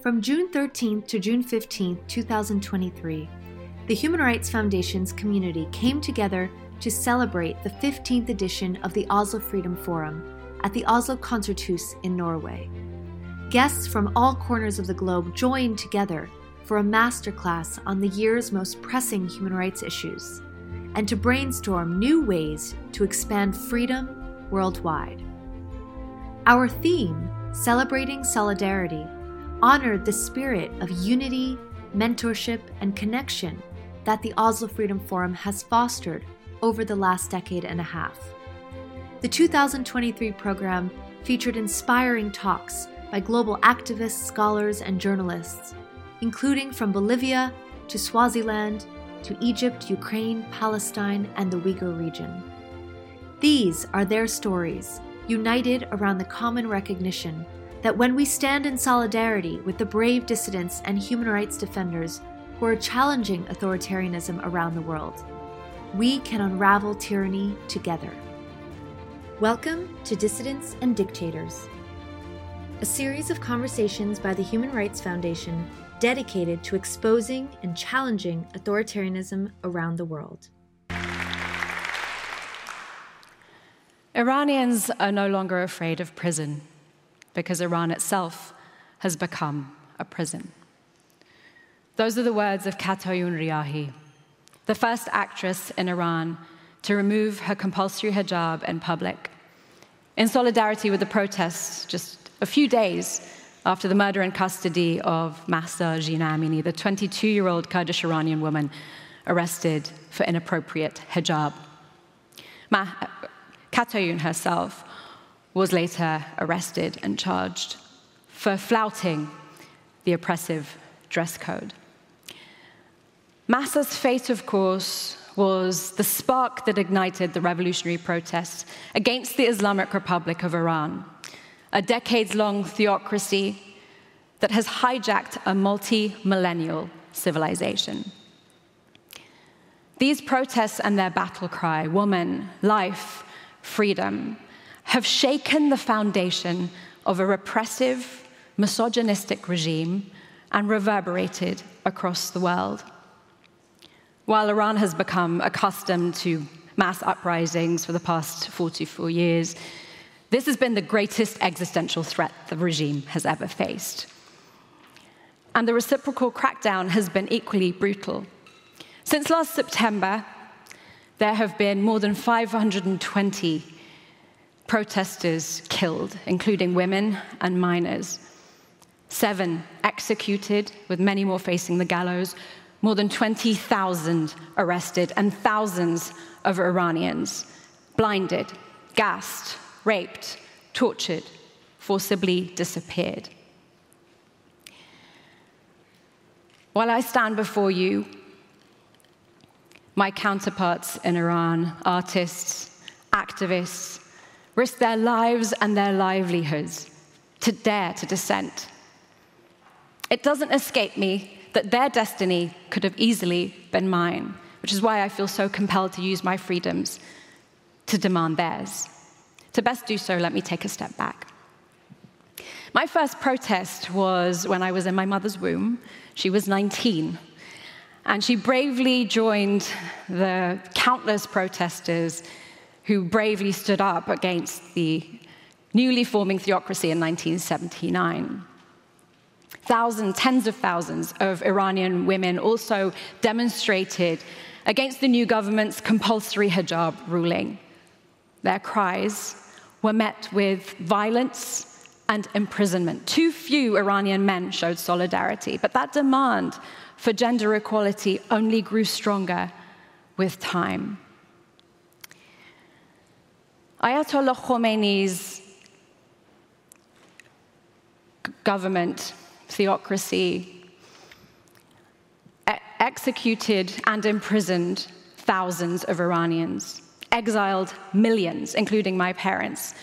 From June 13th to June 15th, 2023, the Human Rights Foundation's community came together to celebrate the 15th edition of the Oslo Freedom Forum at the Oslo Konserthus in Norway. Guests from all corners of the globe joined together for a masterclass on the year's most pressing human rights issues and to brainstorm new ways to expand freedom worldwide. Our theme, Celebrating Solidarity, honored the spirit of unity, mentorship, and connection that the Oslo Freedom Forum has fostered over the last decade and a half. The 2023 program featured inspiring talks by global activists, scholars, and journalists, including from Bolivia to Swaziland to Egypt, Ukraine, Palestine, and the Uyghur region. These are their stories, united around the common recognition that when we stand in solidarity with the brave dissidents and human rights defenders who are challenging authoritarianism around the world, we can unravel tyranny together. Welcome to Dissidents and Dictators, a series of conversations by the Human Rights Foundation dedicated to exposing and challenging authoritarianism around the world. Iranians are no longer afraid of prison because Iran itself has become a prison. Those are the words of Khatayun Riahi, the first actress in Iran to remove her compulsory hijab in public, in solidarity with the protests just a few days after the murder in custody of Mahsa Jina Amini, the 22 year old Kurdish Iranian woman arrested for inappropriate hijab. Ma- herself was later arrested and charged for flouting the oppressive dress code. Mahsa's fate, of course, was the spark that ignited the revolutionary protests against the Islamic Republic of Iran, a decades long theocracy that has hijacked a multi millennial civilization. These protests and their battle cry, woman, life, freedom, have shaken the foundation of a repressive, misogynistic regime and reverberated across the world. While Iran has become accustomed to mass uprisings for the past 44 years, this has been the greatest existential threat the regime has ever faced. And the reciprocal crackdown has been equally brutal. Since last September, there have been more than 520 protesters killed, including women and minors. Seven executed, with many more facing the gallows, more than 20,000 arrested, and thousands of Iranians blinded, gassed, raped, tortured, forcibly disappeared. While I stand before you, my counterparts in Iran, artists, activists, risk their lives and their livelihoods to dare to dissent. It doesn't escape me that their destiny could have easily been mine, which is why I feel so compelled to use my freedoms to demand theirs. To best do so, let me take a step back. My first protest was when I was in my mother's womb. She was 19. And she bravely joined the countless protesters who bravely stood up against the newly forming theocracy in 1979 thousands, tens of thousands of Iranian women also demonstrated against the new government's compulsory hijab ruling. Their cries were met with violence and imprisonment. Too few Iranian men showed solidarity, but that demand for gender equality only grew stronger with time. Ayatollah Khomeini's government theocracy, executed and imprisoned thousands of Iranians, exiled millions, including my parents.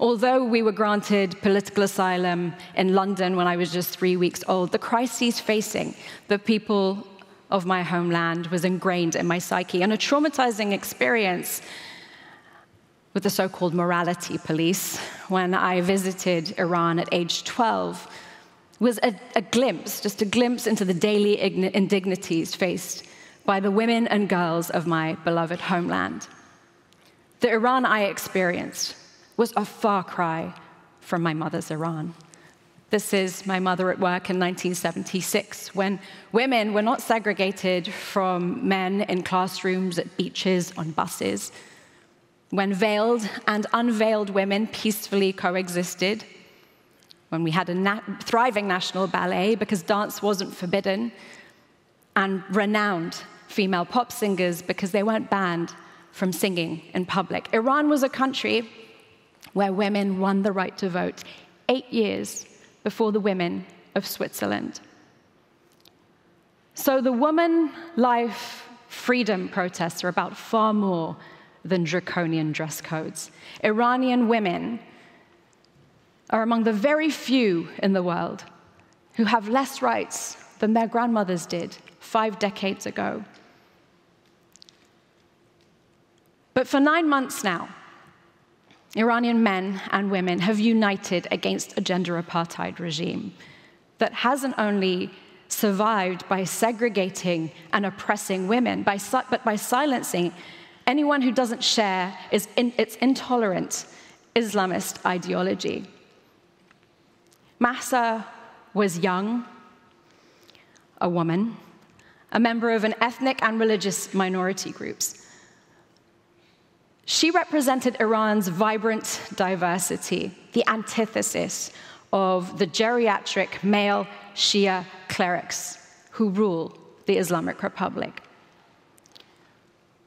Although we were granted political asylum in London when I was just three weeks old, the crises facing the people of my homeland was ingrained in my psyche, and a traumatizing experience with the so called morality police when I visited Iran at age 12 was a, a glimpse, just a glimpse into the daily indignities faced by the women and girls of my beloved homeland. The Iran I experienced was a far cry from my mother's Iran. This is my mother at work in 1976, when women were not segregated from men in classrooms, at beaches, on buses, when veiled and unveiled women peacefully coexisted when we had a na- thriving national ballet because dance wasn't forbidden, and renowned female pop singers because they weren't banned from singing in public. Iran was a country where women won the right to vote eight years before the women of Switzerland. So the woman life freedom protests are about far more than draconian dress codes. Iranian women are among the very few in the world who have less rights than their grandmothers did five decades ago. But for nine months now, Iranian men and women have united against a gender apartheid regime that hasn't only survived by segregating and oppressing women, but by silencing anyone who doesn't share is its intolerant Islamist ideology. Mahsa was young, a woman, a member of an ethnic and religious minority groups. She represented Iran's vibrant diversity, the antithesis of the geriatric male Shia clerics who rule the Islamic Republic.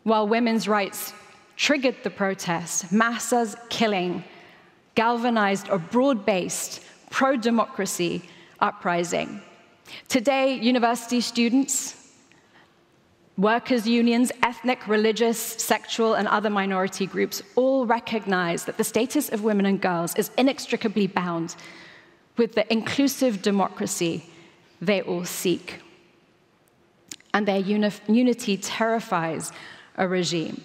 While women's rights triggered the protest, Mahsa's killing galvanized a broad based pro democracy uprising. Today, university students, workers' unions, ethnic, religious, sexual, and other minority groups all recognize that the status of women and girls is inextricably bound with the inclusive democracy they all seek. And their uni- unity terrifies a regime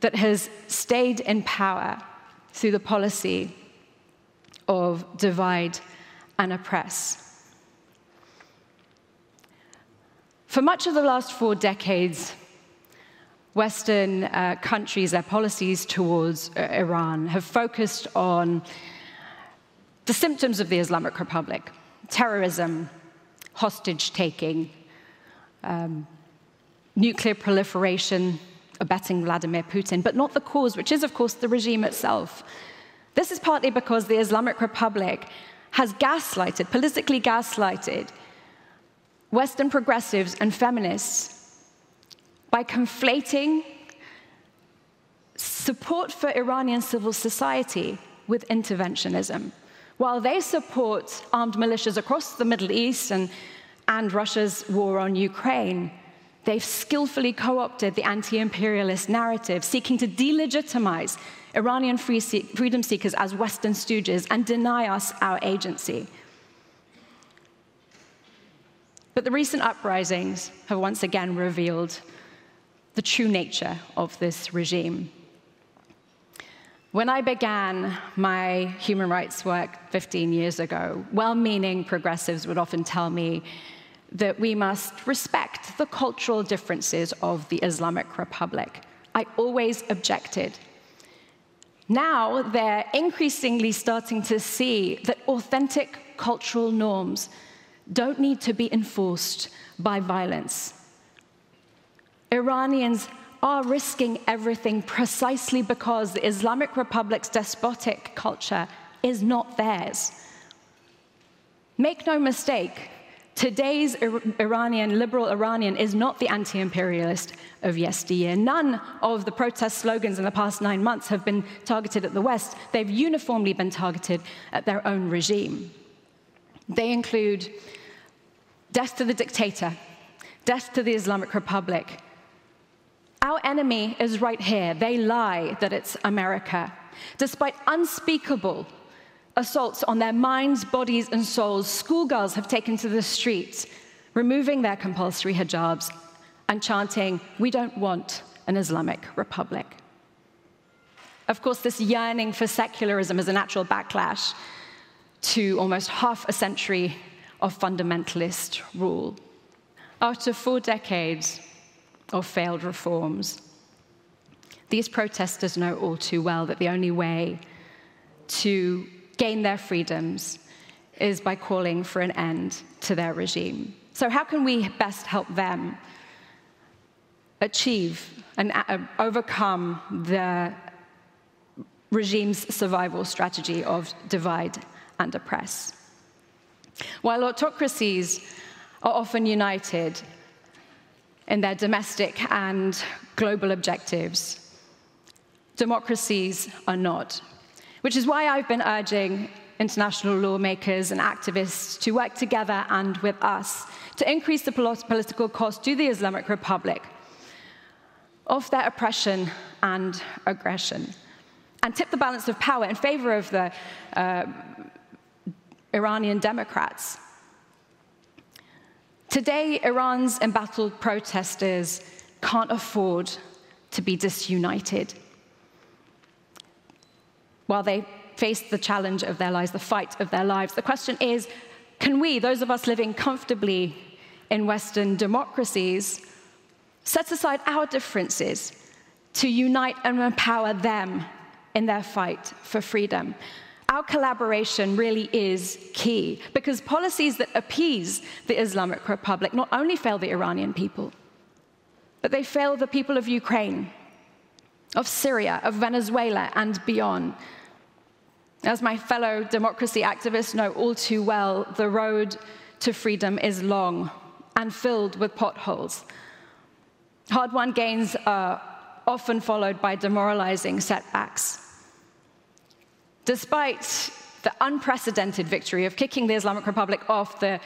that has stayed in power through the policy of divide and oppress. For much of the last four decades, Western uh, countries, their policies towards uh, Iran have focused on the symptoms of the Islamic Republic terrorism, hostage taking, um, nuclear proliferation, abetting Vladimir Putin, but not the cause, which is, of course, the regime itself. This is partly because the Islamic Republic has gaslighted, politically gaslighted, Western progressives and feminists by conflating support for Iranian civil society with interventionism. While they support armed militias across the Middle East and, and Russia's war on Ukraine, they've skillfully co opted the anti imperialist narrative, seeking to delegitimize Iranian free freedom seekers as Western stooges and deny us our agency. But the recent uprisings have once again revealed the true nature of this regime. When I began my human rights work 15 years ago, well meaning progressives would often tell me that we must respect the cultural differences of the Islamic Republic. I always objected now they're increasingly starting to see that authentic cultural norms don't need to be enforced by violence. Iranians are risking everything precisely because the Islamic Republic's despotic culture is not theirs. Make no mistake, Today's Iranian, liberal Iranian, is not the anti imperialist of yesteryear. None of the protest slogans in the past nine months have been targeted at the West. They've uniformly been targeted at their own regime. They include death to the dictator, death to the Islamic Republic. Our enemy is right here. They lie that it's America. Despite unspeakable assaults on their minds, bodies, and souls, schoolgirls have taken to the streets, removing their compulsory hijabs and chanting, We don't want an Islamic republic. Of course, this yearning for secularism is a natural backlash to almost half a century of fundamentalist rule. After four decades of failed reforms, these protesters know all too well that the only way to gain their freedoms is by calling for an end to their regime. So, how can we best help them achieve and uh, overcome the regime's survival strategy of divide and oppress? While autocracies are often united in their domestic and global objectives, democracies are not. Which is why I've been urging international lawmakers and activists to work together and with us to increase the political cost to the Islamic Republic of their oppression and aggression, and tip the balance of power in favor of the uh, Iranian Democrats. Today, Iran's embattled protesters can't afford to be disunited. While they face the challenge of their lives, the fight of their lives, the question is can we, those of us living comfortably in Western democracies, set aside our differences to unite and empower them in their fight for freedom? our collaboration really is key because policies that appease the Islamic Republic not only fail the Iranian people, but they fail the people of Ukraine, of Syria, of Venezuela, and beyond. As my fellow democracy activists know all too well, the road to freedom is long and filled with potholes. Hard won gains are often followed by demoralizing setbacks. Despite the unprecedented victory of kicking the Islamic Republic off the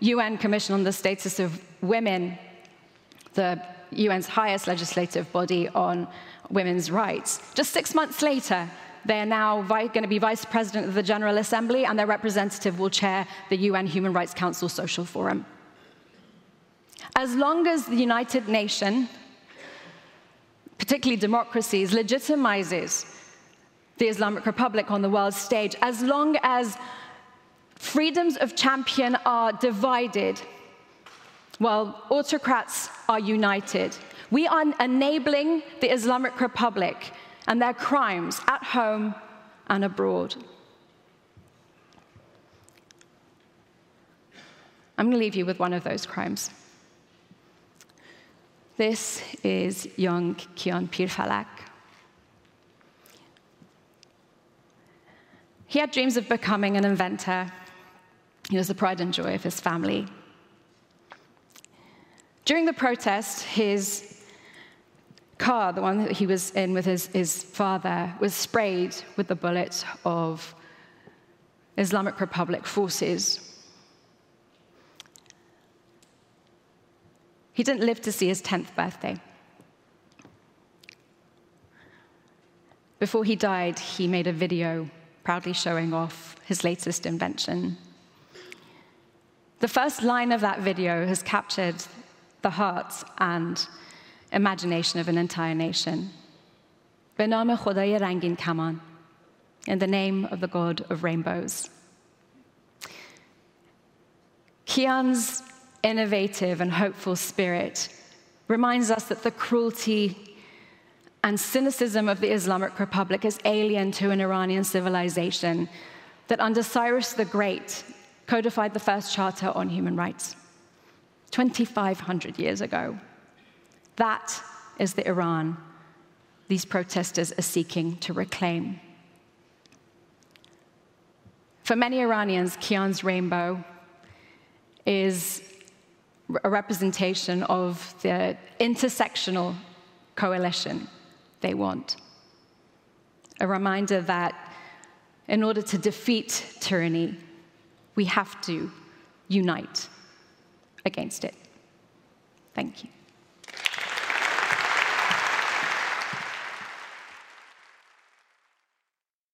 UN Commission on the Status of Women, the UN's highest legislative body on women's rights, just six months later, they are now going to be vice president of the General Assembly, and their representative will chair the UN Human Rights Council Social Forum. As long as the United Nations, particularly democracies, legitimizes the Islamic Republic on the world stage, as long as freedoms of champion are divided while autocrats are united. We are enabling the Islamic Republic and their crimes at home and abroad. I'm going to leave you with one of those crimes. This is young Kian Pirfalak. He had dreams of becoming an inventor. He was the pride and joy of his family. During the protest, his car, the one that he was in with his, his father, was sprayed with the bullets of Islamic Republic forces. He didn't live to see his 10th birthday. Before he died, he made a video proudly showing off his latest invention. The first line of that video has captured the heart and imagination of an entire nation. In the name of the God of rainbows. Kian's innovative and hopeful spirit reminds us that the cruelty and cynicism of the Islamic Republic is alien to an Iranian civilization that under Cyrus the Great codified the first charter on human rights 2,500 years ago. That is the Iran these protesters are seeking to reclaim. For many Iranians, Kian's rainbow is a representation of the intersectional coalition they want. A reminder that in order to defeat tyranny, we have to unite against it. Thank you.